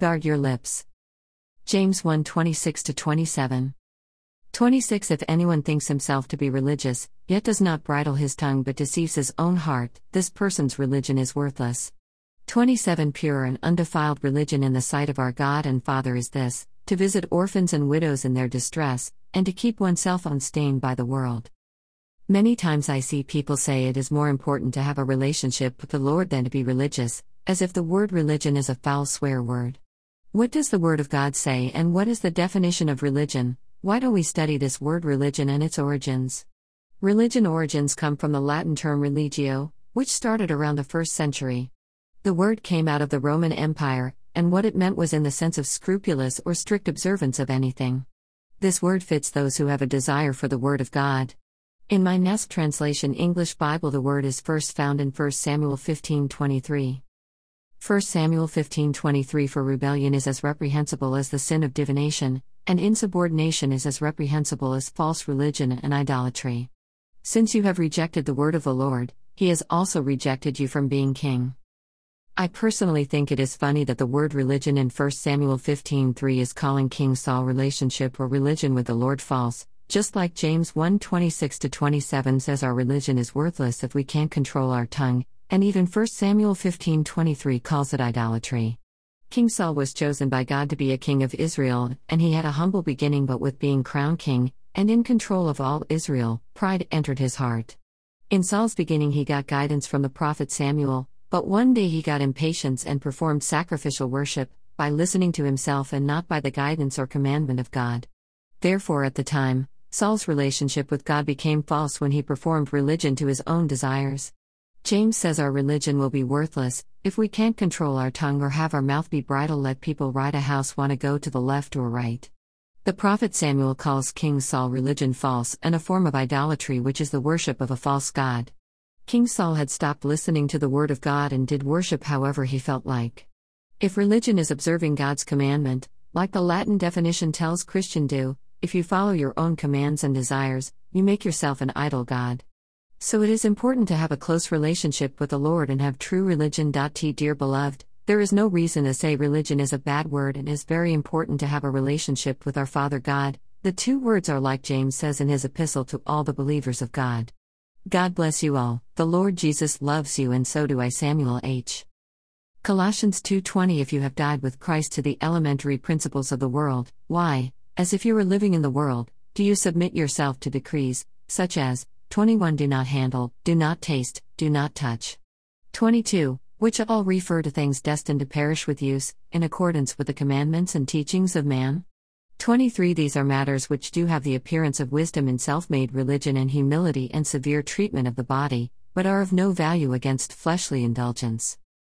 Guard your lips. James 1 26 27. 26 If anyone thinks himself to be religious, yet does not bridle his tongue but deceives his own heart, this person's religion is worthless. 27 Pure and undefiled religion in the sight of our God and Father is this to visit orphans and widows in their distress, and to keep oneself unstained by the world. Many times I see people say it is more important to have a relationship with the Lord than to be religious, as if the word religion is a foul swear word. What does the Word of God say, and what is the definition of religion? Why don't we study this word religion and its origins? Religion origins come from the Latin term religio, which started around the first century. The word came out of the Roman Empire, and what it meant was in the sense of scrupulous or strict observance of anything. This word fits those who have a desire for the Word of God. In my NET translation English Bible, the word is first found in 1 Samuel 15:23. 1 Samuel 15:23 for rebellion is as reprehensible as the sin of divination, and insubordination is as reprehensible as false religion and idolatry. Since you have rejected the word of the Lord, he has also rejected you from being king. I personally think it is funny that the word religion in 1 Samuel 15:3 is calling King Saul relationship or religion with the Lord false, just like James 1:26 27 says our religion is worthless if we can't control our tongue, and even 1 Samuel 15:23 calls it idolatry. King Saul was chosen by God to be a king of Israel, and he had a humble beginning but with being crowned king and in control of all Israel, pride entered his heart. In Saul's beginning he got guidance from the prophet Samuel, but one day he got impatience and performed sacrificial worship by listening to himself and not by the guidance or commandment of God. Therefore at the time, Saul's relationship with God became false when he performed religion to his own desires. James says our religion will be worthless if we can't control our tongue or have our mouth be bridle. Let people ride a house want to go to the left or right. The prophet Samuel calls King Saul religion false and a form of idolatry, which is the worship of a false god. King Saul had stopped listening to the word of God and did worship however he felt like. If religion is observing God's commandment, like the Latin definition tells Christian do, if you follow your own commands and desires, you make yourself an idol god. So it is important to have a close relationship with the Lord and have true religion. T dear beloved, there is no reason to say religion is a bad word and is very important to have a relationship with our Father God. The two words are like James says in his epistle to all the believers of God. God bless you all. The Lord Jesus loves you and so do I Samuel H. Colossians 2:20 If you have died with Christ to the elementary principles of the world, why, as if you were living in the world, do you submit yourself to decrees such as 21 Do not handle, do not taste, do not touch. 22 Which all refer to things destined to perish with use, in accordance with the commandments and teachings of man? 23 These are matters which do have the appearance of wisdom in self made religion and humility and severe treatment of the body, but are of no value against fleshly indulgence.